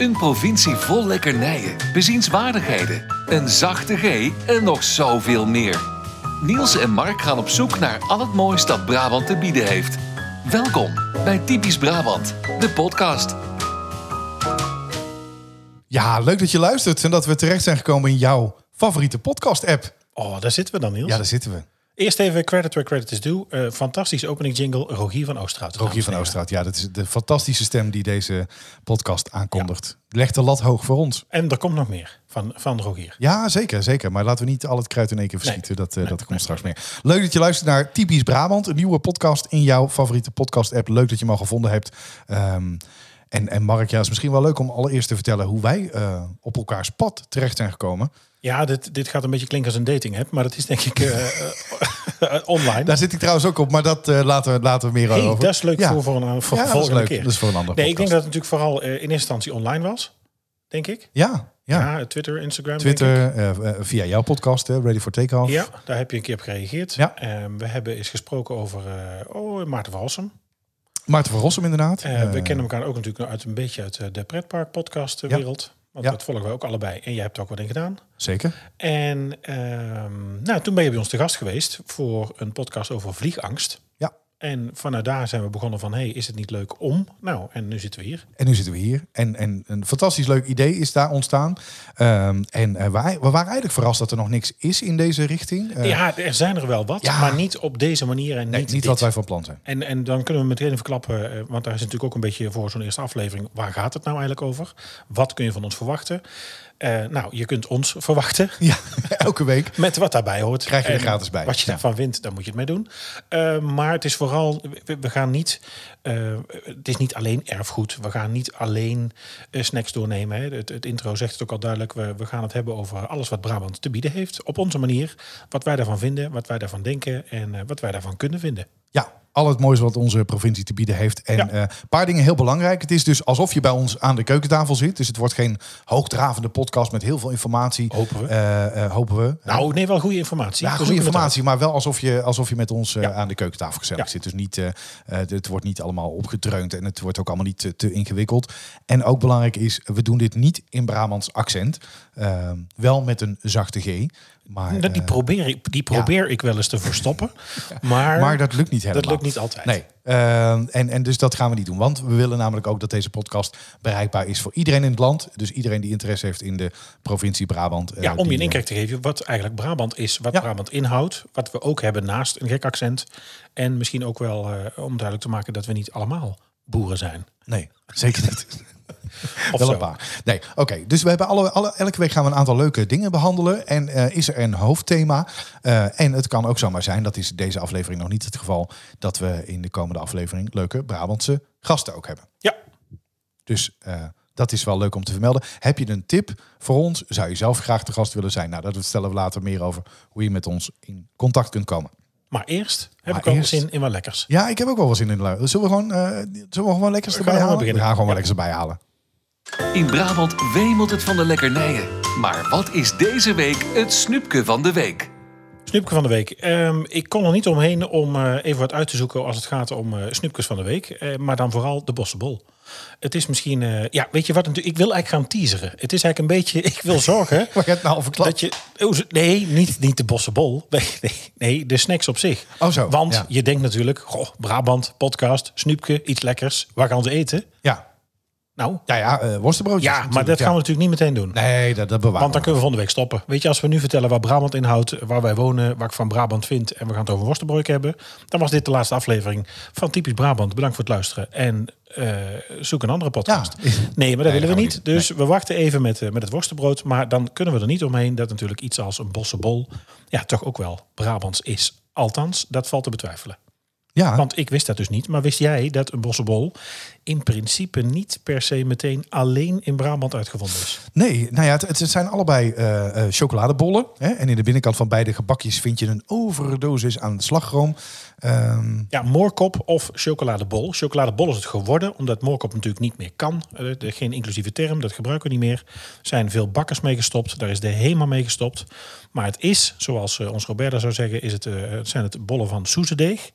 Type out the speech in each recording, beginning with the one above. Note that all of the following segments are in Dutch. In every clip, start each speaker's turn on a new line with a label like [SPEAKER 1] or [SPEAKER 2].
[SPEAKER 1] Een provincie vol lekkernijen, bezienswaardigheden, een zachte G en nog zoveel meer. Niels en Mark gaan op zoek naar al het moois dat Brabant te bieden heeft. Welkom bij Typisch Brabant, de podcast.
[SPEAKER 2] Ja, leuk dat je luistert en dat we terecht zijn gekomen in jouw favoriete podcast-app.
[SPEAKER 3] Oh, daar zitten we dan, Niels.
[SPEAKER 2] Ja, daar zitten we.
[SPEAKER 3] Eerst even credit where credit is due. Uh, fantastische opening jingle, Rogier van Oostraat.
[SPEAKER 2] Rogier van Oostraat, ja, dat is de fantastische stem die deze podcast aankondigt. Ja. Legt de lat hoog voor ons.
[SPEAKER 3] En er komt nog meer van, van Rogier.
[SPEAKER 2] Ja, zeker, zeker. Maar laten we niet al het kruid in één keer verschieten. dat, uh, dat komt straks meer. Leuk dat je luistert naar Typisch Brabant, een nieuwe podcast in jouw favoriete podcast-app. Leuk dat je hem al gevonden hebt. Um, en, en Mark, ja, is misschien wel leuk om allereerst te vertellen hoe wij uh, op elkaars pad terecht zijn gekomen.
[SPEAKER 3] Ja, dit, dit gaat een beetje klinken als een dating app, maar dat is denk ik uh, online.
[SPEAKER 2] Daar zit ik trouwens ook op, maar dat uh, laten, we, laten we meer
[SPEAKER 3] hey,
[SPEAKER 2] over.
[SPEAKER 3] Dat is leuk ja. voor, voor een voor
[SPEAKER 2] ja,
[SPEAKER 3] volgende
[SPEAKER 2] leuk.
[SPEAKER 3] keer.
[SPEAKER 2] Dat is voor een ander
[SPEAKER 3] Nee, ik denk dat het natuurlijk vooral in eerste instantie online was, denk ik.
[SPEAKER 2] Ja, ja.
[SPEAKER 3] ja Twitter, Instagram.
[SPEAKER 2] Twitter, uh, via jouw podcast, hè, Ready for Takeoff.
[SPEAKER 3] Ja, daar heb je een keer op gereageerd.
[SPEAKER 2] Ja.
[SPEAKER 3] Um, we hebben eens gesproken over oh, Maarten Rossum.
[SPEAKER 2] Maarten van Rossum, inderdaad.
[SPEAKER 3] Uh, we kennen elkaar ook natuurlijk uit een beetje uit de pretpark podcast wereld. Want ja. dat volgen we ook allebei. En jij hebt er ook wat in gedaan.
[SPEAKER 2] Zeker.
[SPEAKER 3] En um, nou, toen ben je bij ons te gast geweest voor een podcast over vliegangst. En vanuit daar zijn we begonnen van, hey, is het niet leuk om? Nou, en nu zitten we hier.
[SPEAKER 2] En nu zitten we hier. En, en een fantastisch leuk idee is daar ontstaan. Um, en uh, wij, we waren eigenlijk verrast dat er nog niks is in deze richting.
[SPEAKER 3] Uh, ja, er zijn er wel wat, ja. maar niet op deze manier. En
[SPEAKER 2] nee,
[SPEAKER 3] niet,
[SPEAKER 2] niet wat wij van plan zijn.
[SPEAKER 3] En, en dan kunnen we meteen verklappen, uh, want daar is natuurlijk ook een beetje voor zo'n eerste aflevering. Waar gaat het nou eigenlijk over? Wat kun je van ons verwachten? Uh, nou, je kunt ons verwachten.
[SPEAKER 2] Ja, elke week.
[SPEAKER 3] Met wat daarbij hoort.
[SPEAKER 2] Krijg je er gratis bij.
[SPEAKER 3] Wat je daarvan vindt, daar moet je het mee doen. Uh, maar het is vooral, we, we gaan niet, uh, het is niet alleen erfgoed. We gaan niet alleen snacks doornemen. Hè. Het, het, intro zegt het ook al duidelijk. We, we gaan het hebben over alles wat Brabant te bieden heeft. Op onze manier. Wat wij daarvan vinden, wat wij daarvan denken en wat wij daarvan kunnen vinden.
[SPEAKER 2] Ja, al het moois wat onze provincie te bieden heeft. En een ja. uh, paar dingen heel belangrijk. Het is dus alsof je bij ons aan de keukentafel zit. Dus het wordt geen hoogdravende podcast met heel veel informatie.
[SPEAKER 3] Hopen we.
[SPEAKER 2] Uh, uh, hopen we.
[SPEAKER 3] Nou, nee, wel goede informatie.
[SPEAKER 2] Ja, goede informatie, maar wel alsof je, alsof je met ons ja. aan de keukentafel gezellig zit. Dus niet, het wordt niet allemaal opgedreund en het wordt ook allemaal niet te, te, ingewikkeld. En ook belangrijk is, we doen dit niet in Brabants accent. wel met een zachte G. Maar,
[SPEAKER 3] die probeer, ik, die probeer ja. ik wel eens te verstoppen. Maar,
[SPEAKER 2] maar dat lukt niet helemaal.
[SPEAKER 3] Dat lukt niet altijd.
[SPEAKER 2] Nee. Uh, en, en dus dat gaan we niet doen. Want we willen namelijk ook dat deze podcast bereikbaar is voor iedereen in het land. Dus iedereen die interesse heeft in de provincie Brabant.
[SPEAKER 3] Ja, uh, om je een inkijk te geven wat eigenlijk Brabant is. Wat ja. Brabant inhoudt. Wat we ook hebben naast een gek accent. En misschien ook wel uh, om duidelijk te maken dat we niet allemaal boeren zijn.
[SPEAKER 2] Nee, zeker niet. Of wel een paar. Nee, oké. Okay. Dus we hebben alle, alle, elke week gaan we een aantal leuke dingen behandelen. En uh, is er een hoofdthema. Uh, en het kan ook zomaar zijn, dat is deze aflevering nog niet het geval, dat we in de komende aflevering leuke Brabantse gasten ook hebben.
[SPEAKER 3] Ja.
[SPEAKER 2] Dus uh, dat is wel leuk om te vermelden. Heb je een tip voor ons? Zou je zelf graag te gast willen zijn? Nou, dat stellen we later meer over hoe je met ons in contact kunt komen.
[SPEAKER 3] Maar eerst heb maar ik ook wel zin in wat lekkers.
[SPEAKER 2] Ja, ik heb ook wel wat zin in. Zullen we gewoon, uh, zullen we gewoon lekkers erbij halen? We gaan gewoon ja. lekkers erbij halen.
[SPEAKER 1] In Brabant wemelt het van de lekkernijen. Maar wat is deze week het snoepje van de week?
[SPEAKER 3] Snoepje van de week. Um, ik kon er niet omheen om uh, even wat uit te zoeken als het gaat om uh, snoepjes van de week. Uh, maar dan vooral de bossenbol. Het is misschien, ja, weet je wat? Ik wil eigenlijk gaan teaseren. Het is eigenlijk een beetje, ik wil zorgen.
[SPEAKER 2] Wat je het nou verklapt?
[SPEAKER 3] Dat je, oh, nee, niet, niet de bossenbol. Nee, nee, nee, de snacks op zich.
[SPEAKER 2] Oh zo.
[SPEAKER 3] Want
[SPEAKER 2] ja.
[SPEAKER 3] je denkt natuurlijk, goh, Brabant, podcast, snoepje, iets lekkers. Waar gaan ze eten?
[SPEAKER 2] Ja.
[SPEAKER 3] Nou,
[SPEAKER 2] ja, ja, uh, worstenbroodjes.
[SPEAKER 3] Ja, maar dat gaan we natuurlijk niet meteen doen.
[SPEAKER 2] Nee, dat, dat bewaren
[SPEAKER 3] Want dan kunnen we volgende week stoppen. Weet je, als we nu vertellen waar Brabant inhoudt, waar wij wonen, waar ik van Brabant vind en we gaan het over worstenbroodje hebben, dan was dit de laatste aflevering van Typisch Brabant. Bedankt voor het luisteren en uh, zoek een andere podcast.
[SPEAKER 2] Ja.
[SPEAKER 3] Nee, maar dat
[SPEAKER 2] Nee,
[SPEAKER 3] willen we niet. Dus we wachten even met, uh, met het worstenbrood. Maar dan kunnen we er niet omheen dat natuurlijk iets als een bossenbol ja, toch ook wel Brabants is. Althans, dat valt te betwijfelen.
[SPEAKER 2] Ja,
[SPEAKER 3] Want ik wist dat dus niet. Maar wist jij dat een bossenbol in principe niet per se meteen alleen in Brabant uitgevonden is?
[SPEAKER 2] nee, nou ja, het, het zijn allebei eh, eh, chocoladebollen. Hè? En in de binnenkant van beide gebakjes vind je een overdosis aan slagroom. Ehm,
[SPEAKER 3] Ja, moorkop of chocoladebol. Chocoladebol is het geworden, omdat moorkop natuurlijk niet meer kan. Eh, geen inclusieve term, dat gebruiken we niet meer. Er zijn veel bakkers mee gestopt, daar is de HEMA mee gestopt. Maar het is, zoals eh, ons Roberta zou zeggen, is het, eh, het zijn het bollen van soezedeeg.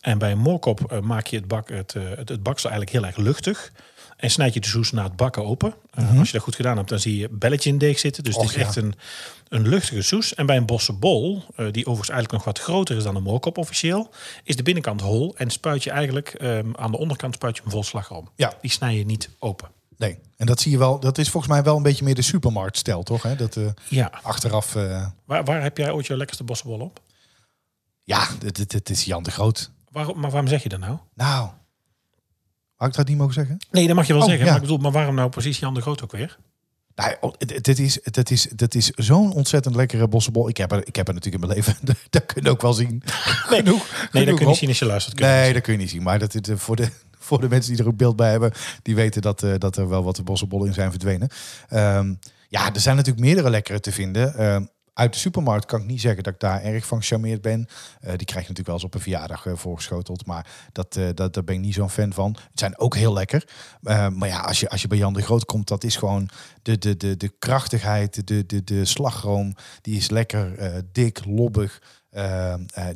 [SPEAKER 3] En bij moorkop maak je het, bak, het, het, het baksel eigenlijk heel erg luchtig. En snijd je de soes na het bakken open. Uh, Als je dat goed gedaan hebt, dan zie je belletje in deeg zitten. Dus het
[SPEAKER 2] Och,
[SPEAKER 3] is echt een, een luchtige soes. En bij een bossenbol, eh, die overigens eigenlijk nog wat groter is dan een moorkop officieel, is de binnenkant hol en spuit je eigenlijk ehm, aan de onderkant spuit je hem vol slagroom.
[SPEAKER 2] Ja.
[SPEAKER 3] Die snij je niet open.
[SPEAKER 2] Nee. En dat zie je wel. Dat is volgens mij wel een beetje meer de supermarktstijl, toch? Hè? Dat eh,
[SPEAKER 3] Ja.
[SPEAKER 2] achteraf. eh,
[SPEAKER 3] Waar, waar heb jij ooit je lekkerste bossenbol op?
[SPEAKER 2] ja, het, het, het is Jan de Groot.
[SPEAKER 3] Waarom, maar waarom zeg je dat nou?
[SPEAKER 2] Nou. Had ik dat niet mogen zeggen?
[SPEAKER 3] Nee, dat mag je wel
[SPEAKER 2] Oh,
[SPEAKER 3] zeggen.
[SPEAKER 2] ja.
[SPEAKER 3] Maar ik bedoel, maar waarom nou precies Jan de Groot ook weer?
[SPEAKER 2] Nou, oh, het is, het, is, het is zo'n ontzettend lekkere bossenbol. Ik heb er, ik heb er natuurlijk in mijn leven. Dat kun je ook wel zien.
[SPEAKER 3] Nee,
[SPEAKER 2] Genoeg.
[SPEAKER 3] nee dat kun je niet zien als je luistert. Kun je
[SPEAKER 2] Nee,
[SPEAKER 3] niet
[SPEAKER 2] dat kun je niet zien. Maar dat is, eh, voor, de, voor de mensen die er ook beeld bij hebben, die weten dat, eh, dat er wel wat bossenbollen in zijn verdwenen. Ehm, ja, er zijn natuurlijk meerdere lekkere te vinden. Ehm, uit de supermarkt kan ik niet zeggen dat ik daar erg van gecharmeerd ben. Eh, die krijg je natuurlijk wel eens op een verjaardag eh, voorgeschoteld. Maar dat, eh, dat, daar ben ik niet zo'n fan van. Het zijn ook heel lekker. Maar ja, als je, als je bij Jan de Groot komt, dat is gewoon de, de, de, de krachtigheid, de, de, de slagroom. Die is lekker dik, lobbig.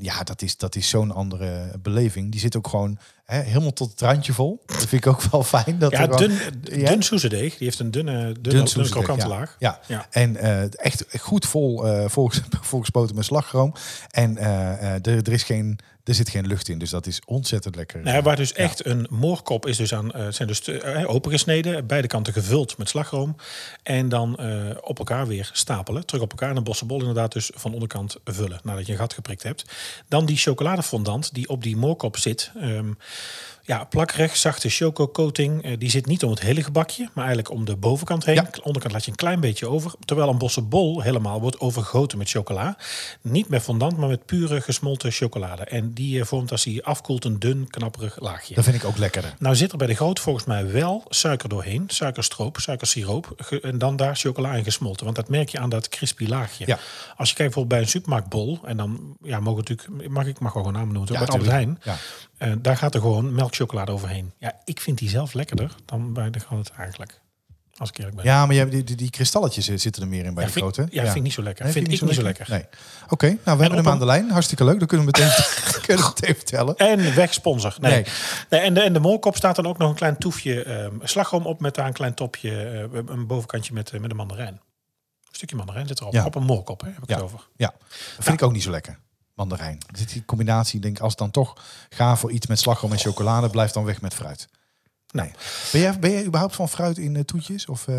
[SPEAKER 2] Ja, dat is, dat is zo'n andere beleving. Die zit ook gewoon helemaal tot het randje vol. Dat vind ik ook wel fijn. Dat
[SPEAKER 3] Ja,
[SPEAKER 2] gewoon-
[SPEAKER 3] dun,
[SPEAKER 2] Ja?
[SPEAKER 3] dun soezedeeg. Die heeft een dunne, dunne, krokante
[SPEAKER 2] ja.
[SPEAKER 3] laag.
[SPEAKER 2] Ja.
[SPEAKER 3] Ja.
[SPEAKER 2] En eh, echt goed vol, volges- volgespoten met slagroom. En eh, er, er, is geen, er zit geen lucht in, dus dat is ontzettend lekker.
[SPEAKER 3] Nou, waar dus echt een moorkop is dus aan, zijn dus uh, opengesneden, beide kanten gevuld met slagroom. En dan op elkaar weer stapelen. Terug op elkaar en een bossenbol inderdaad dus van onderkant vullen. Nadat je een gat geprikt hebt. Dan die chocoladefondant die op die moorkop zit. Ehm, ja, plakkerig, zachte choco-coating. Eh, die zit niet om het hele gebakje, maar eigenlijk om de bovenkant heen.
[SPEAKER 2] Ja.
[SPEAKER 3] Onderkant laat je een klein beetje over. Terwijl een bossenbol helemaal wordt overgoten met chocola. Niet met fondant, maar met pure gesmolten chocolade. En die eh, vormt als hij afkoelt een dun, knapperig laagje.
[SPEAKER 2] Dat vind ik ook lekkerder.
[SPEAKER 3] Nou zit er bij de groot volgens mij wel suiker doorheen. Suikerstroop, suikersiroop. En dan daar chocola in gesmolten. Want dat merk je aan dat crispy laagje.
[SPEAKER 2] Ja.
[SPEAKER 3] Als je kijkt bijvoorbeeld bij een supermarktbol. En dan ja, mogen natuurlijk, mag ik mag wel gewoon namen noemen.
[SPEAKER 2] Ja,
[SPEAKER 3] Albert Heijn.
[SPEAKER 2] tuurlijk.
[SPEAKER 3] Eh, daar gaat er gewoon melkchocolade overheen. Ja, ik vind die zelf lekkerder dan bij de groot eigenlijk. Als ik eerlijk ben.
[SPEAKER 2] Ja, maar je hebt die, die, die kristalletjes eh, zitten er meer in bij
[SPEAKER 3] Ja,
[SPEAKER 2] de
[SPEAKER 3] vind,
[SPEAKER 2] grote.
[SPEAKER 3] ja, vind ik niet zo lekker.
[SPEAKER 2] Nee,
[SPEAKER 3] vind, ik niet zo lekker.
[SPEAKER 2] Nee. Oké, nou we hebben hem aan de lijn. Hartstikke leuk. Dan kunnen we meteen, kunnen we meteen vertellen.
[SPEAKER 3] En weg sponsor. Nee.
[SPEAKER 2] Nee.
[SPEAKER 3] nee. en, de, en de moorkop staat dan ook nog een klein toefje ehm, slagroom op met daar een klein topje, eh, een bovenkantje met, eh, met een mandarijn. Een stukje mandarijn zit erop.
[SPEAKER 2] Ja.
[SPEAKER 3] Op een moorkop, hè, heb ik
[SPEAKER 2] Ja.
[SPEAKER 3] het over.
[SPEAKER 2] Ja, dat vind ik ook niet zo lekker. Mandarijn. Zit die combinatie, denk ik, als dan toch ga voor iets met slagroom en chocolade, blijf dan weg met fruit. Nee. Ben jij, ben jij überhaupt van fruit in eh, toetjes of eh,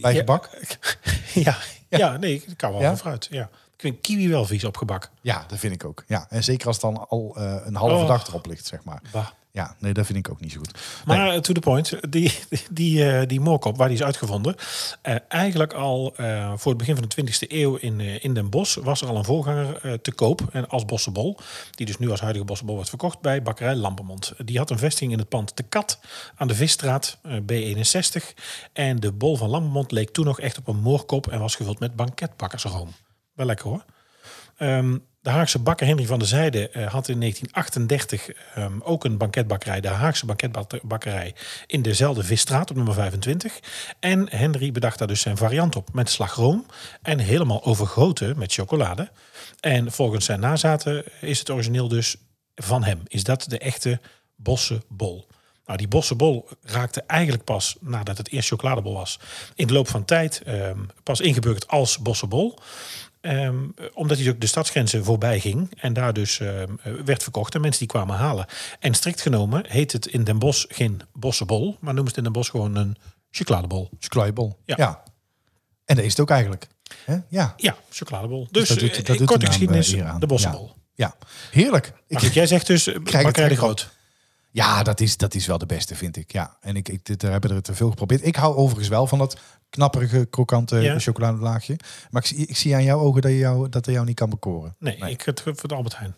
[SPEAKER 2] bij
[SPEAKER 3] Ja,
[SPEAKER 2] gebak?
[SPEAKER 3] Ja, ja. nee, ik kan wel
[SPEAKER 2] Ja?
[SPEAKER 3] van fruit. Ja. Ik vind kiwi wel vies op gebak.
[SPEAKER 2] Ja, dat vind ik ook. Ja, en zeker als het dan al eh, een halve
[SPEAKER 3] Oh.
[SPEAKER 2] dag erop ligt, zeg maar.
[SPEAKER 3] Bah.
[SPEAKER 2] Ja, nee, dat vind ik ook niet zo goed.
[SPEAKER 3] Maar eh, to the point, die, die, eh, die moorkop, waar die is uitgevonden. eh, eigenlijk al voor het begin van de 20e eeuw in, in Den Bosch was er al een voorganger te koop. En als bossenbol, die dus nu als huidige bossenbol wordt verkocht bij bakkerij Lampermond. Die had een vestiging in het pand De Kat aan de Visstraat eh, B61. En de bol van Lampermond leek toen nog echt op een moorkop en was gevuld met banketbakkersroom. Wel lekker hoor. Ehm, de Haagse bakker Henry van der Zijde eh, had in 1938 ehm, ook een banketbakkerij, de Haagse banketbakkerij, in dezelfde Visstraat op nummer 25. En Henry bedacht daar dus zijn variant op met slagroom en helemaal overgoten met chocolade. En volgens zijn nazaten is het origineel dus van hem. Is dat de echte bossenbol? Nou, die bossenbol raakte eigenlijk pas nadat het eerst chocoladebol was. In de loop van tijd ehm, pas ingeburgerd als bossenbol. Ehm, omdat hij ook de stadsgrenzen voorbij ging en daar dus ehm, eh, werd verkocht en mensen die kwamen halen. En strikt genomen heet het in Den Bosch geen bossenbol, maar noemen ze het in Den Bosch gewoon een chocoladebol.
[SPEAKER 2] Chocoladebol.
[SPEAKER 3] Ja.
[SPEAKER 2] Ja. En dat is het ook eigenlijk. Hè? Ja.
[SPEAKER 3] Ja, chocoladebol. Dus,
[SPEAKER 2] dat doet-
[SPEAKER 3] eh,
[SPEAKER 2] dat doet
[SPEAKER 3] korte
[SPEAKER 2] de
[SPEAKER 3] geschiedenis,
[SPEAKER 2] eh,
[SPEAKER 3] de bossenbol.
[SPEAKER 2] Ja. Heerlijk. Ik,
[SPEAKER 3] jij zegt dus eh,
[SPEAKER 2] het
[SPEAKER 3] bakkerij de Groot.
[SPEAKER 2] Ja, dat is, dat is wel de beste, vind ik. Ja. En ik, ik dit, daar hebben er te veel geprobeerd. Ik hou overigens wel van dat knapperige, krokante
[SPEAKER 3] Ja.
[SPEAKER 2] chocoladelaagje. Maar ik, zie- ik zie aan jouw ogen dat, je jou, dat er jou niet kan bekoren.
[SPEAKER 3] Nee, ik het voor de Albert Heijn.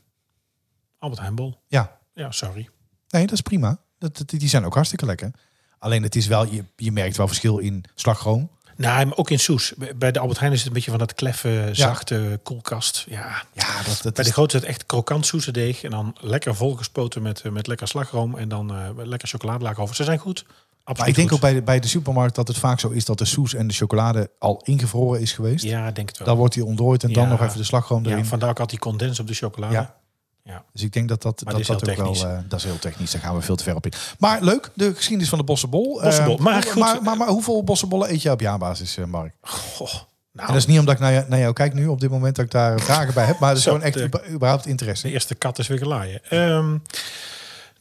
[SPEAKER 3] Albert Heijnbol.
[SPEAKER 2] Ja,
[SPEAKER 3] Ja, sorry.
[SPEAKER 2] nee, dat is prima. Dat- die zijn ook hartstikke lekker. Alleen het is wel, je, je merkt wel verschil in slagroom.
[SPEAKER 3] Nou, maar ook in Soes. Bij de Albert Heijn is het een beetje van dat kleffe, zachte koelkast. Ja,
[SPEAKER 2] Ja, dat, dat
[SPEAKER 3] Bij
[SPEAKER 2] is,
[SPEAKER 3] de grote is het echt krokant soesedeeg. En dan lekker volgespoten met, eh, met lekker slagroom. En dan eh, lekker chocoladelaag over. Ze zijn goed. Absoluut
[SPEAKER 2] maar ik denk
[SPEAKER 3] goed.
[SPEAKER 2] ook bij de, bij de supermarkt dat het vaak zo is dat de soes en de chocolade al ingevroren is geweest.
[SPEAKER 3] Ja, denk het wel.
[SPEAKER 2] Dan wordt die ontdooid en dan
[SPEAKER 3] Ja.
[SPEAKER 2] nog even de slagroom
[SPEAKER 3] ja,
[SPEAKER 2] erin.
[SPEAKER 3] vandaar ook altijd die condens op de chocolade.
[SPEAKER 2] Ja.
[SPEAKER 3] Ja.
[SPEAKER 2] Dus ik denk dat dat,
[SPEAKER 3] Maar
[SPEAKER 2] dat, dat ook
[SPEAKER 3] heel
[SPEAKER 2] wel...
[SPEAKER 3] technisch.
[SPEAKER 2] eh, dat is heel technisch, daar gaan we veel te ver op in. Maar leuk, de geschiedenis van de bossenbol. Eh,
[SPEAKER 3] Bossenbol. Maar goed.
[SPEAKER 2] maar, maar, maar hoeveel bossenbollen eet je op jaarbasis, eh, Mark?
[SPEAKER 3] Goh,
[SPEAKER 2] En
[SPEAKER 3] nou,
[SPEAKER 2] dat is niet omdat ik naar, je- naar jou kijk nu op dit moment dat ik daar vragen bij heb. Maar dat is
[SPEAKER 3] Zo,
[SPEAKER 2] gewoon echt
[SPEAKER 3] de-
[SPEAKER 2] überhaupt interesse.
[SPEAKER 3] de eerste kat is weer gelaaien. Ehm,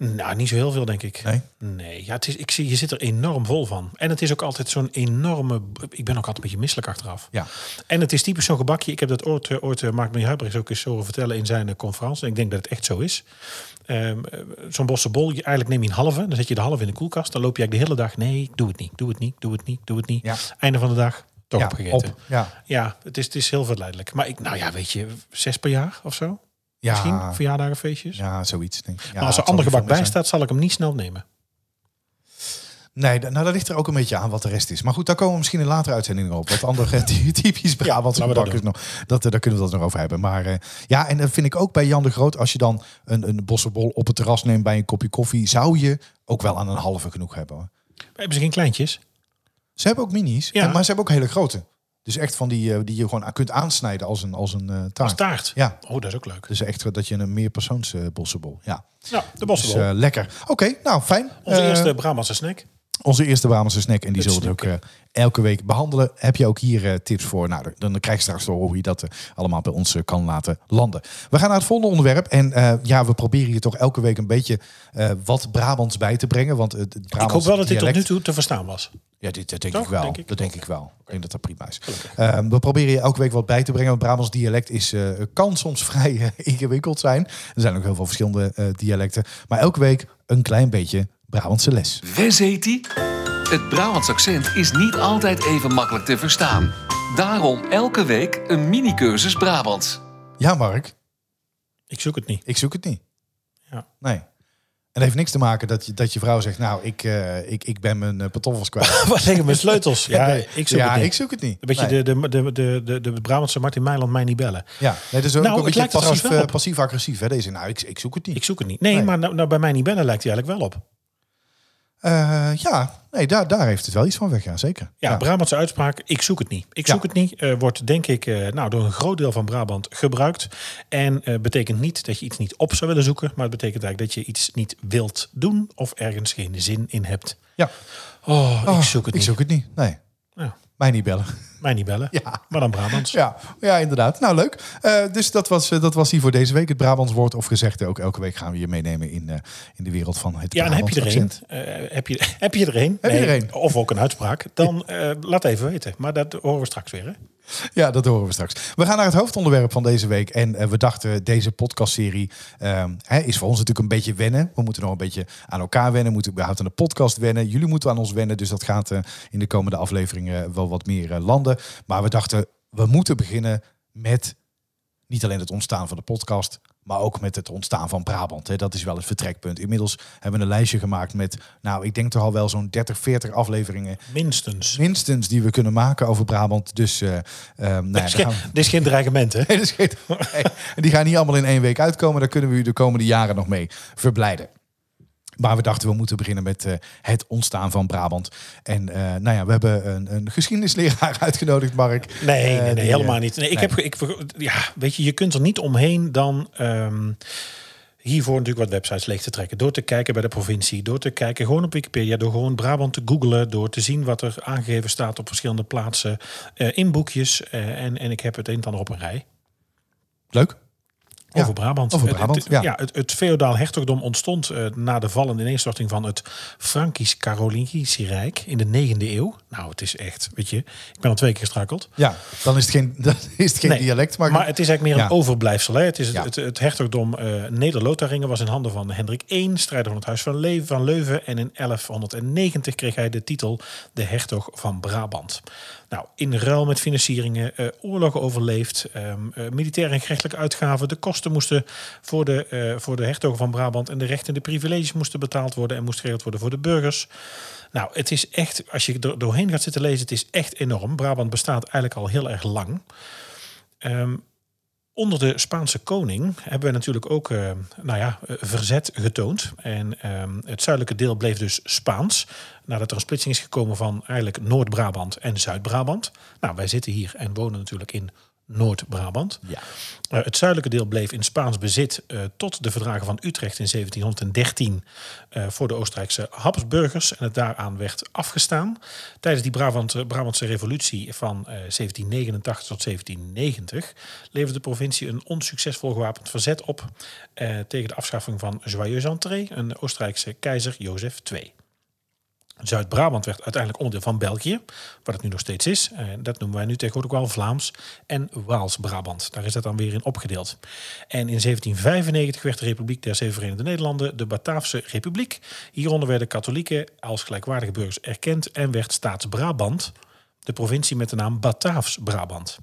[SPEAKER 3] nou, niet zo heel veel, denk ik.
[SPEAKER 2] Nee?
[SPEAKER 3] Nee, ja, het is, ik zie, je zit er enorm vol van. En het is ook altijd zo'n enorme... Ik ben ook altijd een beetje misselijk achteraf.
[SPEAKER 2] Ja.
[SPEAKER 3] En het is typisch zo'n gebakje. Ik heb dat ooit, eh, ooit uh, Mark Meneer Huibrechts ook eens horen vertellen in zijn uh, conferentie. En ik denk dat het echt zo is. Um, zo'n bossenbol, je, eigenlijk neem je een halve. Dan zet je de halve in de koelkast. Dan loop je eigenlijk de hele dag... Nee, doe het niet, doe het niet, doe het niet, doe het niet.
[SPEAKER 2] Ja.
[SPEAKER 3] Einde van de dag, toch
[SPEAKER 2] ja,
[SPEAKER 3] opgegeten.
[SPEAKER 2] op. Ja.
[SPEAKER 3] Ja, het is, het is heel verleidelijk. Maar ik, nou ja, weet je, zes per jaar of zo?
[SPEAKER 2] Ja.
[SPEAKER 3] Misschien verjaardagen, feestjes.
[SPEAKER 2] Ja, zoiets. Denk ik. Ja,
[SPEAKER 3] maar als er
[SPEAKER 2] het
[SPEAKER 3] ander
[SPEAKER 2] zal
[SPEAKER 3] gebak bij
[SPEAKER 2] zijn.
[SPEAKER 3] staat, zal ik hem niet snel nemen.
[SPEAKER 2] Nee, nou dat ligt er ook een beetje aan wat de rest is. Maar goed, daar komen we misschien in latere uitzendingen op. Wat andere ty- typisch
[SPEAKER 3] we dat
[SPEAKER 2] gebak is nog. Dat, eh, daar kunnen we het nog over hebben. Maar eh, ja, en dat vind ik ook bij Jan de Groot. Als je dan een, een bossenbol op het terras neemt bij een kopje koffie, zou je ook wel aan een halve genoeg hebben. Hoor.
[SPEAKER 3] Hebben ze geen kleintjes?
[SPEAKER 2] Ze hebben ook minis,
[SPEAKER 3] Ja.
[SPEAKER 2] en- maar ze hebben ook hele grote. Dus echt van die, eh, die je gewoon kunt aansnijden als een, als een eh, taart.
[SPEAKER 3] Als taart?
[SPEAKER 2] Ja.
[SPEAKER 3] Oh, dat is ook leuk.
[SPEAKER 2] Dus echt dat je een meerpersoons eh, bossenbol. Ja,
[SPEAKER 3] Ja, de
[SPEAKER 2] dus
[SPEAKER 3] bossenbol.
[SPEAKER 2] eh, lekker. Oké, nou fijn.
[SPEAKER 3] Onze eerste Brabantse snack.
[SPEAKER 2] Onze eerste Brabantse snack. En die zullen we ook eh, elke week behandelen. Heb je ook hier eh, tips voor? Nou, dan- krijg je straks horen hoe je dat eh, allemaal bij ons kan laten landen. We gaan naar het volgende onderwerp. En ja, we proberen hier toch elke week een beetje wat Brabants bij te brengen. Want het, het
[SPEAKER 3] Ik
[SPEAKER 2] Brabants
[SPEAKER 3] hoop wel dat dit tot nu toe te verstaan was.
[SPEAKER 2] Ja, dit, dat denk
[SPEAKER 3] Toch?
[SPEAKER 2] ik wel.
[SPEAKER 3] Denk ik.
[SPEAKER 2] Dat denk ik wel. Ik denk dat dat prima is. Ehm, we proberen je elke week wat bij te brengen. Want Brabants dialect is, kan soms vrij ingewikkeld zijn. Er zijn ook heel veel verschillende dialecten. Maar elke week een klein beetje Brabantse les.
[SPEAKER 1] Wes heet die? Het Brabants accent is niet altijd even makkelijk te verstaan. Daarom elke week een mini-cursus Brabants.
[SPEAKER 2] Ja, Mark.
[SPEAKER 3] Ik zoek het niet.
[SPEAKER 2] Ik zoek het niet.
[SPEAKER 3] Ja.
[SPEAKER 2] Nee. En het heeft niks te maken dat je, dat je vrouw zegt... nou, ik, eh, ik, ik ben mijn eh, pantoffels kwijt.
[SPEAKER 3] Wat liggen mijn sleutels? Ja,
[SPEAKER 2] Nee.
[SPEAKER 3] ik zoek
[SPEAKER 2] ja,
[SPEAKER 3] het niet.
[SPEAKER 2] ik zoek het niet.
[SPEAKER 3] Een beetje
[SPEAKER 2] Nee.
[SPEAKER 3] de, de, de, de, de, de Brabantse Martin Meiland mij niet bellen.
[SPEAKER 2] Ja, nee, dus ook
[SPEAKER 3] Nou,
[SPEAKER 2] een
[SPEAKER 3] het
[SPEAKER 2] beetje
[SPEAKER 3] lijkt er trouwens
[SPEAKER 2] passief,
[SPEAKER 3] wel
[SPEAKER 2] eh,
[SPEAKER 3] op.
[SPEAKER 2] passief-agressief. hè Deze, nou, ik, ik zoek het niet.
[SPEAKER 3] Ik zoek het niet. Nee,
[SPEAKER 2] Nee.
[SPEAKER 3] maar nou, nou, bij mij niet bellen lijkt hij eigenlijk wel op.
[SPEAKER 2] Eh, ja, nee, daar, daar heeft het wel iets van weg. Ja, zeker.
[SPEAKER 3] Ja, Brabantse uitspraak, ik zoek het niet. Ik
[SPEAKER 2] Ja.
[SPEAKER 3] zoek het niet, eh, wordt denk ik eh, nou, door een groot deel van Brabant gebruikt. En betekent niet dat je iets niet op zou willen zoeken, maar het betekent eigenlijk dat je iets niet wilt doen of ergens geen zin in hebt.
[SPEAKER 2] ja.
[SPEAKER 3] Oh,
[SPEAKER 2] Oh,
[SPEAKER 3] ik zoek het
[SPEAKER 2] ik
[SPEAKER 3] niet.
[SPEAKER 2] zoek het niet. Nee, mij niet bellen.
[SPEAKER 3] mij niet bellen,
[SPEAKER 2] Ja.
[SPEAKER 3] maar dan Brabants.
[SPEAKER 2] Ja, ja inderdaad. Nou, leuk. Eh, dus dat was, eh, dat was hier voor deze week. Het Brabants woord of gezegde. Ook elke week gaan we je meenemen in, eh, in de wereld van het
[SPEAKER 3] Ja, en heb je er een? Eh, heb, je, heb je er een?
[SPEAKER 2] Heb je er een?
[SPEAKER 3] Of ook een uitspraak? Dan eh, laat even weten. Maar dat horen we straks weer. Hè?
[SPEAKER 2] Ja, dat horen we straks. We gaan naar het hoofdonderwerp van deze week. En eh, we dachten, deze podcastserie ehm, is voor ons natuurlijk een beetje wennen. We moeten nog een beetje aan elkaar wennen. We moeten überhaupt aan de podcast wennen. Jullie moeten aan ons wennen. Dus dat gaat eh, in de komende afleveringen wel wat meer eh, landen. Maar we dachten, we moeten beginnen met niet alleen het ontstaan van de podcast, maar ook met het ontstaan van Brabant. Hè. Dat is wel het vertrekpunt. Inmiddels hebben we een lijstje gemaakt met, nou, ik denk toch al wel zo'n 30, 40 afleveringen
[SPEAKER 3] Minstens.
[SPEAKER 2] minstens die we kunnen maken over Brabant. Dus ehm, nou
[SPEAKER 3] Dit is, geen,
[SPEAKER 2] gaan we-
[SPEAKER 3] dit is geen dreigement, hè?
[SPEAKER 2] Nee, dat is geen- nee. Die gaan niet allemaal in één week uitkomen. Daar kunnen we u de komende jaren nog mee verblijden. Maar we dachten, we moeten beginnen met eh, het ontstaan van Brabant. En eh, nou ja, we hebben een, een geschiedenisleraar uitgenodigd, Mark.
[SPEAKER 3] Nee, nee,
[SPEAKER 2] Eh,
[SPEAKER 3] nee
[SPEAKER 2] die,
[SPEAKER 3] helemaal niet. Nee, ik
[SPEAKER 2] nee.
[SPEAKER 3] heb, ik, ja, weet je, je kunt er niet omheen dan ehm, hiervoor natuurlijk wat websites leeg te trekken. Door te kijken bij de provincie, door te kijken gewoon op Wikipedia, door gewoon Brabant te googlen, door te zien wat er aangegeven staat op verschillende plaatsen in boekjes. en, en ik heb het een en ander op een rij.
[SPEAKER 2] Leuk. Ja,
[SPEAKER 3] Over Brabant.
[SPEAKER 2] over
[SPEAKER 3] Het-
[SPEAKER 2] Brabant,
[SPEAKER 3] Het,
[SPEAKER 2] ja.
[SPEAKER 3] ja. het, het feodaal hertogdom ontstond eh, na de val en ineenstorting van het Frankisch-Carolingische Rijk in de 9e eeuw. Nou, het is echt, weet je, ik ben al twee keer gestruikeld.
[SPEAKER 2] Ja, dan is het geen, dan is het geen
[SPEAKER 3] Nee,
[SPEAKER 2] dialect. Maar,
[SPEAKER 3] Maar het is eigenlijk meer
[SPEAKER 2] Ja.
[SPEAKER 3] een overblijfsel. Hè? Het, is het, het, hertogdom eh Neder-Lotharingen was in handen van Hendrik I, strijder van het Huis van, Le van Leuven. En in 1190 kreeg hij de titel de hertog van Brabant. Nou, in ruil met financieringen, eh, oorlogen overleefd, eh, militaire en gerechtelijke uitgaven. De kosten moesten voor de, eh, voor de hertogen van Brabant en de rechten en de privileges moesten betaald worden en moest geregeld worden voor de burgers. Nou, het is echt, als je er doorheen gaat zitten lezen, het is echt enorm. Brabant bestaat eigenlijk al heel erg lang. Ehm, onder de Spaanse koning hebben we natuurlijk ook eh, nou ja, eh, verzet getoond. En ehm, het zuidelijke deel bleef dus Spaans. Nadat er een splitsing is gekomen van eigenlijk Noord-Brabant en Zuid-Brabant. Nou, wij zitten hier en wonen natuurlijk in Noord-Brabant.
[SPEAKER 2] Ja.
[SPEAKER 3] Uh, het zuidelijke deel bleef in Spaans bezit uh, tot de verdragen van Utrecht in 1713 uh, voor de Oostenrijkse Habsburgers. En het daaraan werd afgestaan. Tijdens die Brabant, Brabantse revolutie van 1789 tot 1790 leverde de provincie een onsuccesvol gewapend verzet op tegen de afschaffing van Joyeuse Entrée, een Oostenrijkse keizer Jozef II. Zuid-Brabant werd uiteindelijk onderdeel van België, wat het nu nog steeds is. En dat noemen wij nu tegenwoordig wel Vlaams en Waals-Brabant. Daar is dat dan weer in opgedeeld. En in 1795 werd de Republiek der Zeven Verenigde Nederlanden de Bataafse Republiek. Hieronder werden katholieken als gelijkwaardige burgers erkend en werd Staats-Brabant de provincie met de naam Bataafs-Brabant.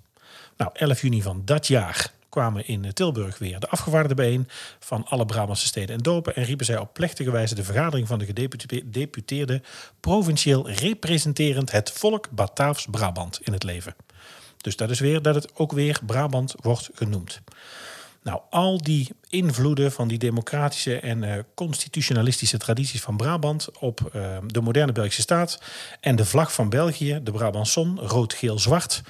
[SPEAKER 3] Nou, 11 juni van dat jaar kwamen in Tilburg weer de afgevaardigden bijeen van alle Brabantse steden en dorpen en riepen zij op plechtige wijze de vergadering van de gedeputeerde provincieel representerend het volk Bataafs Brabant in het leven. Dus dat is weer dat het ook weer Brabant wordt genoemd. Nou, al die invloeden van die democratische en uh, constitutionalistische tradities van Brabant op uh, de moderne Belgische staat en de vlag van België, de Brabançon, rood, geel, zwart.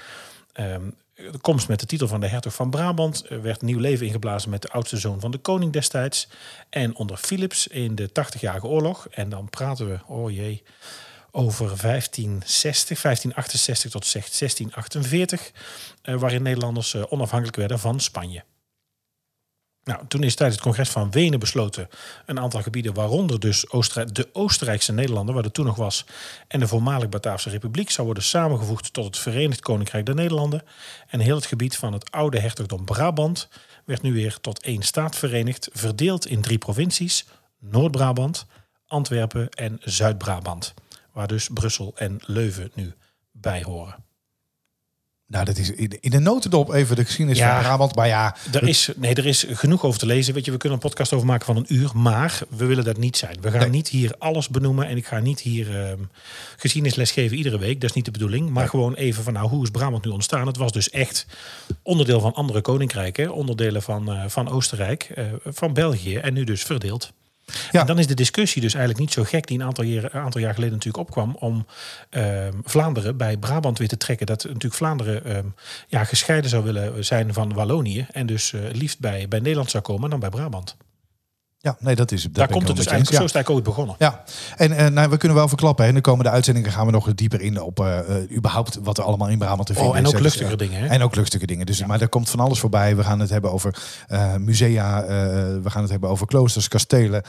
[SPEAKER 3] Um, de komst met de titel van de hertog van Brabant werd nieuw leven ingeblazen met de oudste zoon van de koning destijds. En onder Philips in de 80-jarige oorlog. En dan praten we, oh jee, over 1560, 1568 tot 1648. waarin Nederlanders onafhankelijk werden van Spanje. Nou, toen is tijdens het congres van Wenen besloten een aantal gebieden, waaronder dus de Oostenrijkse Nederlanden, waar het toen nog was, en de voormalig Bataafse Republiek, zou worden samengevoegd tot het Verenigd Koninkrijk der Nederlanden. En heel het gebied van het oude hertogdom Brabant werd nu weer tot één staat verenigd, verdeeld in drie provincies: Noord-Brabant, Antwerpen en Zuid-Brabant, waar dus Brussel en Leuven nu bij horen.
[SPEAKER 2] Nou, dat is in de notendop even de geschiedenis ja, van Brabant. Maar ja,
[SPEAKER 3] er is, nee, er is genoeg over te lezen. Weet je, we kunnen een podcast over maken van een uur. Maar we willen dat niet zijn. We gaan niet hier alles benoemen. En ik ga niet hier uh, geschiedenisles geven iedere week. Dat is niet de bedoeling. Maar gewoon even van, nou, hoe is Brabant nu ontstaan? Het was dus echt onderdeel van andere koninkrijken. Onderdelen van, uh, van Oostenrijk, uh, van België. En nu dus verdeeld. En dan is de discussie dus eigenlijk niet zo gek die een aantal, aantal jaar geleden natuurlijk opkwam om uh, Vlaanderen bij Brabant weer te trekken. Dat natuurlijk Vlaanderen uh, ja, gescheiden zou willen zijn van Wallonië en dus uh, liefst bij, bij Nederland zou komen dan bij Brabant.
[SPEAKER 2] Ja, nee, dat is.
[SPEAKER 3] Daar komt het dus eigenlijk ja. zo sterk ooit begonnen.
[SPEAKER 2] Ja, en uh, nou, we kunnen wel verklappen. In de komende uitzendingen gaan we nog dieper in op uh, überhaupt wat er allemaal in Brabant te vinden
[SPEAKER 3] oh, en ook luchtige dingen. Hè?
[SPEAKER 2] En ook luchtige dingen. Dus, ja. Maar er komt van alles voorbij. We gaan het hebben over musea. we gaan het hebben over kloosters, kastelen.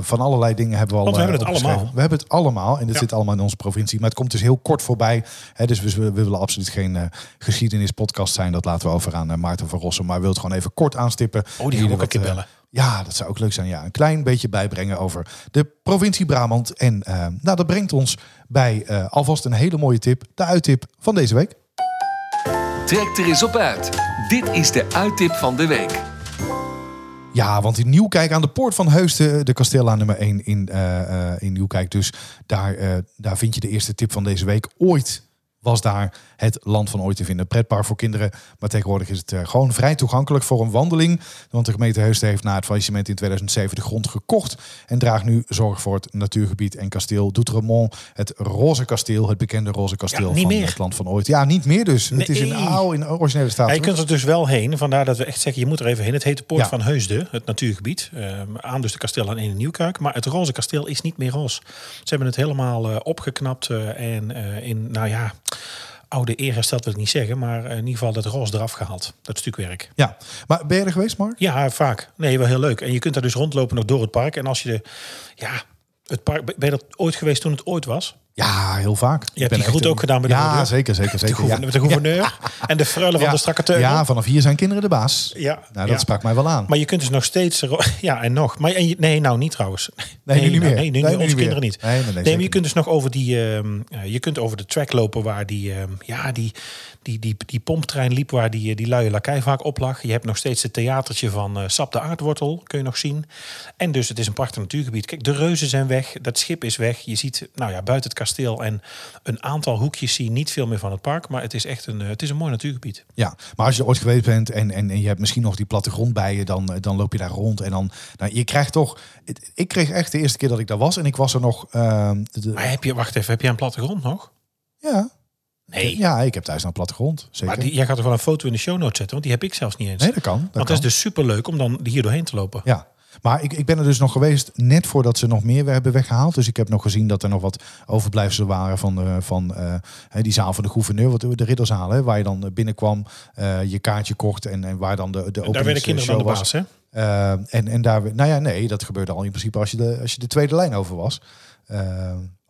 [SPEAKER 2] van allerlei dingen hebben we al.
[SPEAKER 3] Want we hebben het allemaal.
[SPEAKER 2] We hebben het allemaal. En het ja. zit allemaal in onze provincie. Maar het komt dus heel kort voorbij. Hè, dus we, we, willen absoluut geen geschiedenispodcast zijn. Dat laten we over aan Maarten van Rossen. Maar we willen het gewoon even kort aanstippen.
[SPEAKER 3] Oh, die gaan we ook een keer bellen.
[SPEAKER 2] Ja, dat zou ook leuk zijn. Ja, een klein beetje bijbrengen over de provincie Brabant. En uh, nou, dat brengt ons bij uh, alvast een hele mooie tip. De uittip van deze week.
[SPEAKER 1] Trek er eens op uit. Dit is de uittip van de week.
[SPEAKER 2] Ja, want in Nieuwkijk aan de poort van Heusden, de kasteellaan nummer 1 in, uh, in Nieuwkijk. Dus daar, daar vind je de eerste tip van deze week ooit was daar het land van ooit te vinden. Pretpark voor kinderen. Maar tegenwoordig is het uh, gewoon vrij toegankelijk voor een wandeling. Want de gemeente Heusden heeft na het faillissement in 2007 de grond gekocht. En draagt nu zorg voor het natuurgebied en kasteel Doutremont. Het Roze Kasteel, het bekende Roze Kasteel
[SPEAKER 3] ja,
[SPEAKER 2] van
[SPEAKER 3] meer.
[SPEAKER 2] het land van ooit. Ja, niet meer dus. Nee. Het is in oude, in originele staat.
[SPEAKER 3] Ja, je kunt er dus wel heen. Vandaar dat we echt zeggen, je moet er even heen. Het heet de Poort ja. van Heusden, het natuurgebied. Uh, aan dus de kasteel aan in Nieuwkuik. Maar het Roze Kasteel is niet meer roze. Ze hebben het helemaal uh, opgeknapt en in, nou ja oude eer hersteld wil ik niet zeggen, maar in ieder geval dat roze eraf gehaald. Dat stukwerk.
[SPEAKER 2] Ja, maar ben je er geweest, Mark?
[SPEAKER 3] Ja, vaak. Nee, wel heel leuk. En je kunt daar dus rondlopen nog door het park. En als je de, ja, het park, ben je dat ooit geweest toen het ooit was?
[SPEAKER 2] Ja, heel vaak.
[SPEAKER 3] Je hebt die goed ook gedaan bij de
[SPEAKER 2] Ja, zeker, zeker, zeker.
[SPEAKER 3] Ja. Met de gouverneur ja. en de freule van
[SPEAKER 2] ja.
[SPEAKER 3] de strakke teugel.
[SPEAKER 2] Ja, vanaf hier zijn kinderen de baas.
[SPEAKER 3] Ja.
[SPEAKER 2] Nou, dat sprak mij wel aan.
[SPEAKER 3] Maar je kunt dus nog steeds... Ja, en nog. Maar en je, nee, nou niet trouwens.
[SPEAKER 2] Nee, nee nu niet
[SPEAKER 3] nou,
[SPEAKER 2] meer.
[SPEAKER 3] Nee, nu,
[SPEAKER 2] nee,
[SPEAKER 3] onze kinderen niet.
[SPEAKER 2] Nee, nee, nee,
[SPEAKER 3] nee maar je kunt dus nog over die... Uh, je kunt over de track lopen waar die... Uh, ja, die die, die, die pomptrein liep waar die, die luie lakij vaak op lag. Je hebt nog steeds het theatertje van uh, Sap de Aardwortel, kun je nog zien. En dus het is een prachtig natuurgebied. Kijk, de reuzen zijn weg, dat schip is weg. Je ziet nou ja, buiten het kasteel en een aantal hoekjes zie niet veel meer van het park. Maar het is echt een, uh, het is een mooi natuurgebied.
[SPEAKER 2] Ja, maar als je ooit geweest bent en, en, en je hebt misschien nog die plattegrond bij je, dan, dan loop je daar rond. En dan, nou, je krijgt toch... Ik kreeg echt de eerste keer dat ik daar was en ik was er nog... Uh,
[SPEAKER 3] de, maar heb je, wacht even, heb je een plattegrond nog?
[SPEAKER 2] Ja.
[SPEAKER 3] Nee.
[SPEAKER 2] Ja, ik heb thuis een plattegrond. Zeker.
[SPEAKER 3] Maar die, jij gaat er wel een foto in de show notes zetten, want die heb ik zelfs niet eens.
[SPEAKER 2] Nee, dat kan. Dat
[SPEAKER 3] want
[SPEAKER 2] kan.
[SPEAKER 3] dat is dus super leuk om dan hier doorheen te lopen.
[SPEAKER 2] Ja. Maar ik, ik ben er dus nog geweest net voordat ze nog meer hebben weggehaald. Dus ik heb nog gezien dat er nog wat overblijfselen waren van, eh, van eh, die zaal van de gouverneur, wat de ridderzaal, hè, waar je dan binnenkwam, eh, je kaartje kocht en, en waar dan de, de
[SPEAKER 3] Daar werden kinderen dan de baas, hè?
[SPEAKER 2] Eh, en, en daar, nou ja, nee, dat gebeurde al in principe als je de, als je de tweede lijn over was.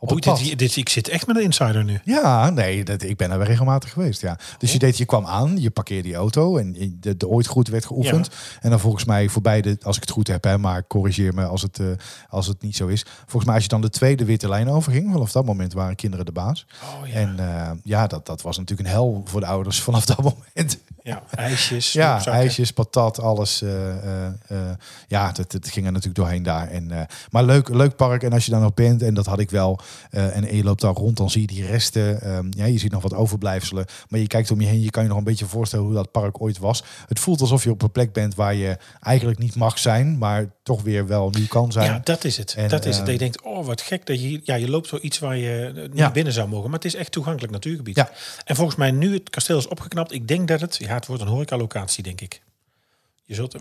[SPEAKER 2] Op
[SPEAKER 3] Oh, dit, dit, ik zit echt met een insider nu.
[SPEAKER 2] Ja, nee, dat, ik ben er regelmatig geweest. Ja. Dus je deed, je kwam aan, je parkeerde die auto en je- de, de ooit goed werd geoefend. En dan volgens mij voorbij de, als ik het goed heb, hè, maar corrigeer me als het, eh, als het niet zo is. Volgens mij als je dan de tweede witte lijn overging, vanaf dat moment waren kinderen de baas.
[SPEAKER 3] Oh ja.
[SPEAKER 2] En eh, ja, dat, dat was natuurlijk een hel voor de ouders vanaf dat moment.
[SPEAKER 3] ja, ijsjes.
[SPEAKER 2] Ja, ijsjes, patat, alles. eh, ja, dat, dat ging er natuurlijk doorheen daar. En, maar leuk, leuk park. En als je daar nog bent, en dat had ik wel. Eh, en je loopt daar rond, dan zie je die resten. ehm, ja, je ziet nog wat overblijfselen. Maar je kijkt om je heen, je kan je nog een beetje voorstellen hoe dat park ooit was. Het voelt alsof je op een plek bent waar je eigenlijk niet mag zijn, maar toch weer wel nu kan zijn.
[SPEAKER 3] Ja, dat is het.
[SPEAKER 2] En,
[SPEAKER 3] dat is het.
[SPEAKER 2] eh,
[SPEAKER 3] Dat je denkt, oh wat gek dat je hier- ja, je loopt zo iets waar je eh, niet
[SPEAKER 2] Ja.
[SPEAKER 3] binnen zou mogen, maar het is echt toegankelijk natuurgebied.
[SPEAKER 2] Ja.
[SPEAKER 3] En volgens mij nu het kasteel is opgeknapt, ik denk dat het, ja, het wordt een horecalocatie, denk ik. Je zult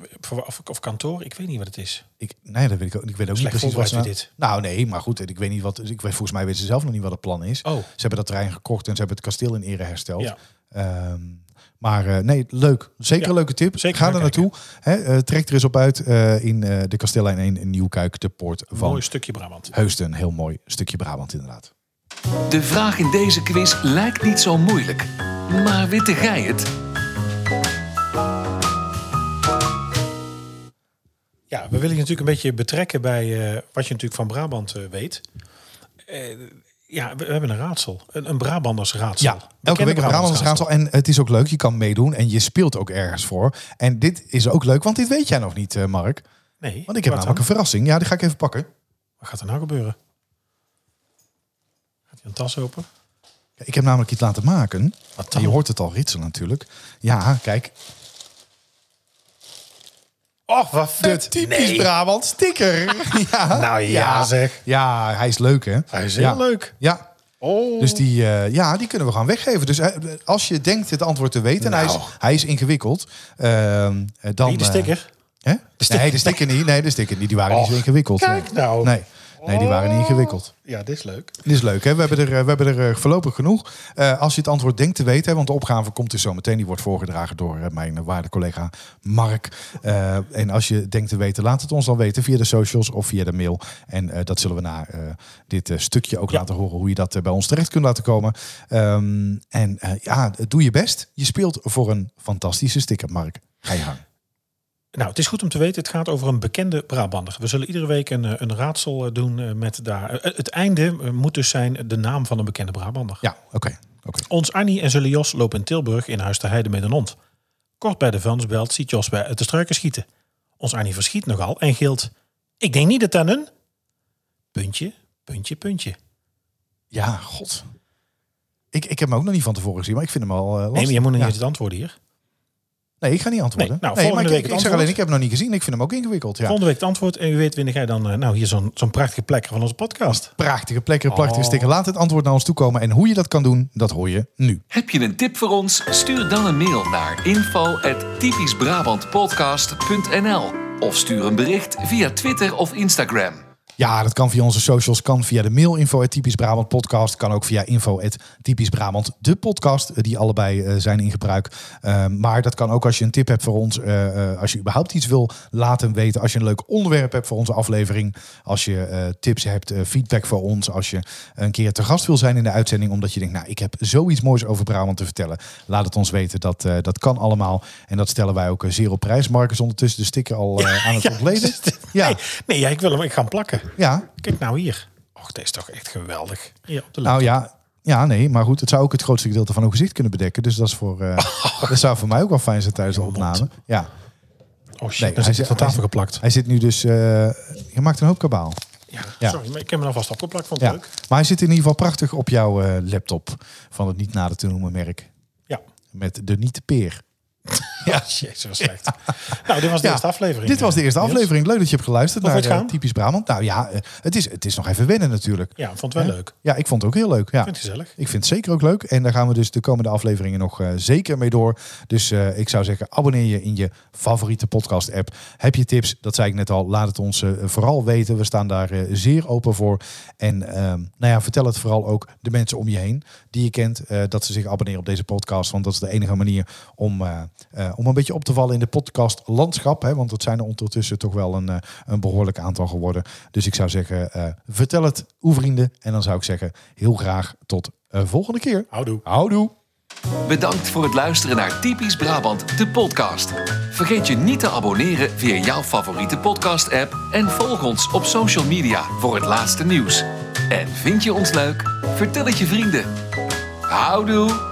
[SPEAKER 3] of, of kantoor, ik weet niet wat het is.
[SPEAKER 2] Ik, nee, dat weet ik ook. Ik weet ook niet precies wat nou-
[SPEAKER 3] weer
[SPEAKER 2] Nou, nee, maar goed. Ik weet niet wat. Ik weet volgens mij weten ze zelf nog niet wat het plan is.
[SPEAKER 3] Oh.
[SPEAKER 2] Ze hebben dat terrein gekocht en ze hebben het kasteel in ere hersteld.
[SPEAKER 3] Ja.
[SPEAKER 2] Ehm, maar eh, nee, leuk. Zeker
[SPEAKER 3] Ja,
[SPEAKER 2] een leuke tip.
[SPEAKER 3] zeker
[SPEAKER 2] Ga er naartoe. Hè, eh, trek er eens op uit eh, in eh, de Kasteellijn 1 in Nieuwkuik, de poort van
[SPEAKER 3] Mooi stukje Brabant.
[SPEAKER 2] Heusden. Een heel mooi stukje Brabant inderdaad.
[SPEAKER 1] De vraag in deze quiz lijkt niet zo moeilijk. Maar witte gij het?
[SPEAKER 3] We willen je natuurlijk een beetje betrekken bij eh, wat je natuurlijk van Brabant eh, weet. Eh, ja, we, we hebben een raadsel. Een, een Brabanders raadsel.
[SPEAKER 2] Ja, elke week een Brabants raadsel. En het is ook leuk. Je kan meedoen en je speelt ook ergens voor. En dit is ook leuk, want dit weet jij nog niet, Mark.
[SPEAKER 3] Nee,
[SPEAKER 2] Want ik heb namelijk
[SPEAKER 3] dan?
[SPEAKER 2] een verrassing. Ja, die ga ik even pakken.
[SPEAKER 3] Wat gaat er nou gebeuren? Gaat hij een tas open?
[SPEAKER 2] Ik heb namelijk iets laten maken.
[SPEAKER 3] Wat dan?
[SPEAKER 2] je hoort het al ritsen natuurlijk. Ja, kijk.
[SPEAKER 3] Oh, wat
[SPEAKER 2] De
[SPEAKER 3] vet.
[SPEAKER 2] typisch
[SPEAKER 3] Nee.
[SPEAKER 2] Brabant sticker. ja.
[SPEAKER 3] Nou ja, zeg.
[SPEAKER 2] Ja, hij is leuk hè.
[SPEAKER 3] Hij is heel
[SPEAKER 2] ja.
[SPEAKER 3] leuk.
[SPEAKER 2] Ja.
[SPEAKER 3] Oh.
[SPEAKER 2] Dus die, eh, ja, die kunnen we gaan weggeven. Dus eh, als je denkt het antwoord te weten, en hij, is,
[SPEAKER 3] Nou.
[SPEAKER 2] hij is ingewikkeld. ehm, eh, dan,
[SPEAKER 3] Niet de sticker.
[SPEAKER 2] hè?
[SPEAKER 3] sticker.
[SPEAKER 2] Nee, de sticker niet. Nee, de sticker niet. Die waren niet zo
[SPEAKER 3] Och,
[SPEAKER 2] ingewikkeld.
[SPEAKER 3] kijk nou.
[SPEAKER 2] Nee. Nee, die waren niet ingewikkeld.
[SPEAKER 3] Ja, dit is leuk.
[SPEAKER 2] Dit is leuk, hè? We hebben er, eh, we hebben er eh, voorlopig genoeg. Eh, als je het antwoord denkt te weten, want de opgave komt dus zo meteen. Die wordt voorgedragen door mijn waarde collega Mark. En als je denkt te weten, laat het ons dan weten via de socials of via de mail. En dat zullen we na dit stukje ook
[SPEAKER 3] Ja.
[SPEAKER 2] laten horen hoe je dat bij ons terecht kunt laten komen. Ehm, en ja, doe je best. Je speelt voor een fantastische sticker, Mark. Ga je gang.
[SPEAKER 3] Nou, het is goed om te weten, het gaat over een bekende Brabander. We zullen iedere week een, eh, een raadsel eh, doen eh, met daar... Het einde moet dus zijn de naam van een bekende Brabander.
[SPEAKER 2] Ja, oké. oké.
[SPEAKER 3] Ons Annie en zullen Jos lopen in Tilburg in Huis ter Heide met een hond. Kort bij de vuilnisbelt ziet Jos bij de struiken schieten. Ons Annie verschiet nogal en gilt... Ik denk niet dat dat een... Puntje, puntje, puntje.
[SPEAKER 2] Ja, god. Ik, ik heb hem ook nog niet van tevoren gezien, maar ik vind hem al uh, lastig.
[SPEAKER 3] Nee, maar je moet niet
[SPEAKER 2] Ja.
[SPEAKER 3] eens het antwoorden hier.
[SPEAKER 2] Nee, ik ga niet antwoorden.
[SPEAKER 3] Nee, nou,
[SPEAKER 2] nee,
[SPEAKER 3] volgende
[SPEAKER 2] maar ik,
[SPEAKER 3] week
[SPEAKER 2] ik,
[SPEAKER 3] het
[SPEAKER 2] zeg alleen, ik heb hem nog niet gezien. Ik vind hem ook ingewikkeld. Ja.
[SPEAKER 3] Volgende week het antwoord en u weet wanneer jij dan... eh, nou, hier zo'n zo'n prachtige plek van onze podcast.
[SPEAKER 2] Prachtige plekken, prachtige
[SPEAKER 3] Oh.
[SPEAKER 2] sticker. Laat het antwoord naar ons toekomen. En hoe je dat kan doen, dat hoor je nu.
[SPEAKER 1] Heb je een tip voor ons? Stuur dan een mail naar info@typischbrabantpodcast.nl of stuur een bericht via Twitter of Instagram.
[SPEAKER 2] Ja, dat kan via onze socials, kan via de mail info typisch Brabant podcast, kan ook via info typisch Brabant de podcast, eh, die allebei eh, zijn in gebruik. Eh, maar dat kan ook als je een tip hebt voor ons, eh, als je überhaupt iets wil, laat hem weten. Als je een leuk onderwerp hebt voor onze aflevering, als je tips hebt, feedback voor ons, als je een keer te gast wil zijn in de uitzending, omdat je denkt, nou, ik heb zoiets moois over Brabant te vertellen, laat het ons weten. Dat, dat kan allemaal en dat stellen wij ook zeer op prijs. Marcus ondertussen de sticker al aan het ontleden. Ja,
[SPEAKER 3] Nee, nee ja, ik wil hem ik ga hem plakken.
[SPEAKER 2] ja.
[SPEAKER 3] Kijk nou hier. Och, dit is toch echt geweldig. Ja, op de
[SPEAKER 2] Nou ja, ja, nee, maar goed, het zou ook het grootste gedeelte van uw gezicht kunnen bedekken. Dus dat is voor, eh, dat zou voor mij ook wel fijn zijn tijdens de opname. Ja,
[SPEAKER 3] Oh shit,
[SPEAKER 2] Nee,
[SPEAKER 3] dan
[SPEAKER 2] hij
[SPEAKER 3] zit van tafel
[SPEAKER 2] hij-
[SPEAKER 3] geplakt.
[SPEAKER 2] hij zit nu dus. eh, je maakt een hoop kabaal.
[SPEAKER 3] Ja,
[SPEAKER 2] Ja.
[SPEAKER 3] sorry, maar ik heb hem alvast opgeplakt. Vond het
[SPEAKER 2] Ja.
[SPEAKER 3] leuk.
[SPEAKER 2] Maar hij zit in ieder geval prachtig op jouw eh, laptop van het niet nader te noemen merk.
[SPEAKER 3] Ja.
[SPEAKER 2] Met de niet peer.
[SPEAKER 3] Ja, jezus, was slecht. Nou, dit was de
[SPEAKER 2] Ja,
[SPEAKER 3] eerste aflevering.
[SPEAKER 2] Dit was de eerste
[SPEAKER 3] eh, Niels.
[SPEAKER 2] aflevering. Leuk dat je hebt geluisterd naar eh,
[SPEAKER 3] gaan?
[SPEAKER 2] Typisch Brabant. Nou ja, eh, het is, het is nog even wennen natuurlijk.
[SPEAKER 3] Ja, vond het wel leuk.
[SPEAKER 2] Ja, ik vond het ook heel leuk. Ja.
[SPEAKER 3] Ik vind het gezellig.
[SPEAKER 2] Ik vind het zeker ook leuk. En daar gaan we dus de komende afleveringen nog zeker mee door. Dus ik zou zeggen, abonneer je in je favoriete podcast app. Heb je tips? Dat zei ik net al. Laat het ons vooral weten. We staan daar zeer open voor. En ehm, nou ja, vertel het vooral ook de mensen om je heen die je kent. dat ze zich abonneren op deze podcast. Want dat is de enige manier om, eh, om een beetje op te vallen in de podcast landschap. Hè? Want dat zijn er ondertussen toch wel een, eh, een behoorlijk aantal geworden. Dus ik zou zeggen, eh, vertel het uw vrienden. En dan zou ik zeggen, heel graag tot eh, volgende keer.
[SPEAKER 3] Houdoe.
[SPEAKER 2] Houdoe.
[SPEAKER 1] Bedankt voor het luisteren naar Typisch Brabant, de podcast. Vergeet je niet te abonneren via jouw favoriete podcast-app en volg ons op social media voor het laatste nieuws. En vind je ons leuk? Vertel het je vrienden. Houdoe!